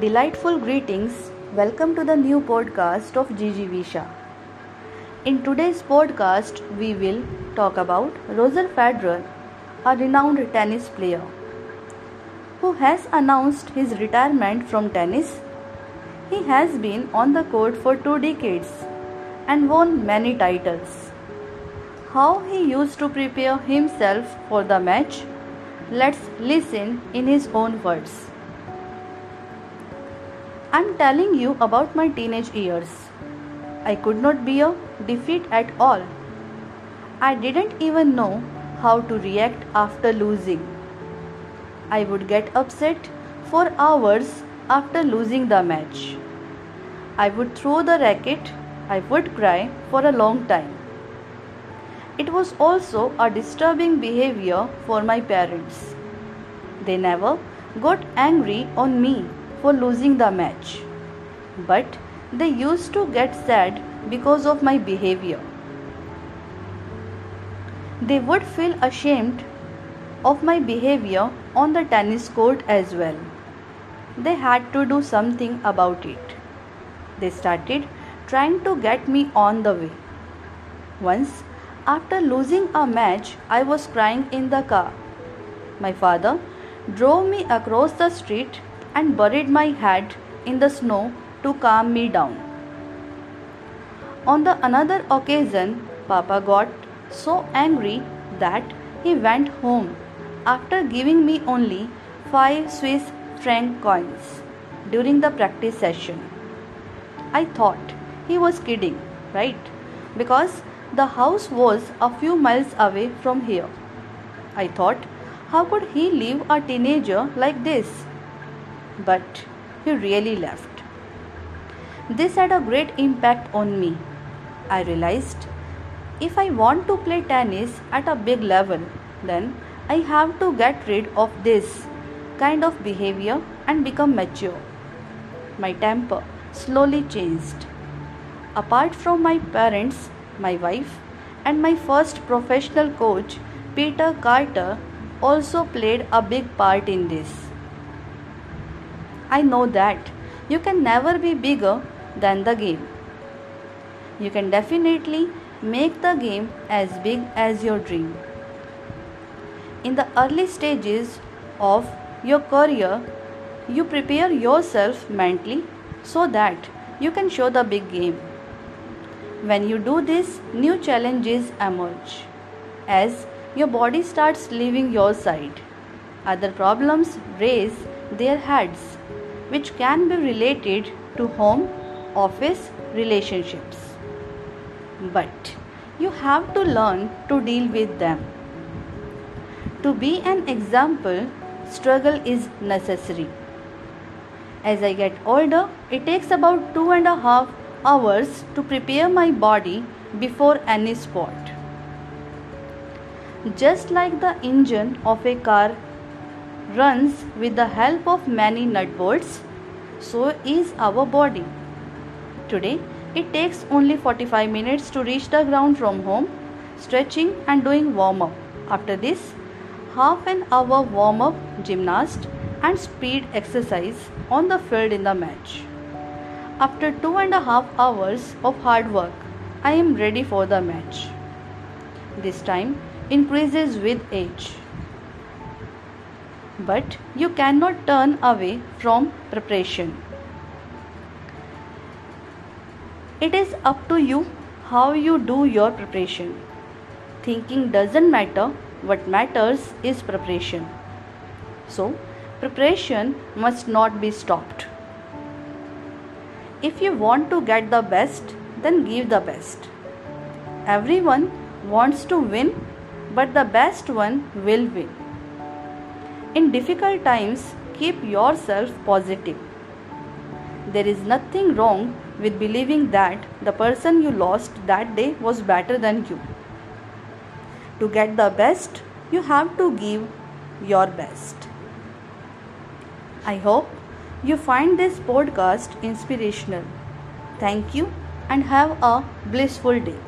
Delightful greetings. Welcome to the new podcast of Gigi Visha. In today's podcast, we will talk about Roger Federer, a renowned tennis player who has announced his retirement from tennis. He has been on the court for two decades and won many titles. How he used to prepare himself for the match? Let's listen in his own words. I'm telling you about my teenage years. I could not bear defeat at all. I didn't even know how to react after losing. I would get upset for hours after losing the match. I would throw the racket, I would cry for a long time. It was also a disturbing behavior for my parents. They never got angry on me for losing the match. But they used to get sad because of my behavior. They would feel ashamed of my behavior on the tennis court as well. They had to do something about it. They started trying to get me on the way. Once, after losing a match, I was crying in the car. My father drove me across the street and buried my head in the snow to calm me down. On the another occasion, Papa got so angry that he went home after giving me only 5 Swiss franc coins during the practice session. I thought he was kidding, right? Because the house was a few miles away from here. I thought, how could he leave a teenager like this? But he really left. This had a great impact on me. I realized if I want to play tennis at a big level, then I have to get rid of this kind of behavior and become mature. My temper slowly changed. Apart from my parents, my wife, and my first professional coach, Peter Carter, also played a big part in this. I know that you can never be bigger than the game. You can definitely make the game as big as your dream. In the early stages of your career, you prepare yourself mentally so that you can show the big game. When you do this, new challenges emerge as your body starts leaving your side. Other problems raise their heads which can be related to home office relationships. But you have to learn to deal with them. To be an example, struggle is necessary. As I get older, it takes about two and a half hours to prepare my body before any sport. Just like the engine of a car runs with the help of many nut bolts, so is our body. Today, it takes only 45 minutes to reach the ground from home, stretching and doing warm up. After this, half an hour warm up, gymnast, and speed exercise on the field in the match. After two and a half hours of hard work, I am ready for the match. This time increases with age but you cannot turn away from preparation. It is up to you how you do your preparation. Thinking doesn't matter, what matters is preparation. So, preparation must not be stopped. If you want to get the best, then give the best. Everyone wants to win, but the best one will win. In difficult times, keep yourself positive. There is nothing wrong with believing that the person you lost that day was better than you. To get the best, you have to give your best. I hope you find this podcast inspirational. Thank you and have a blissful day.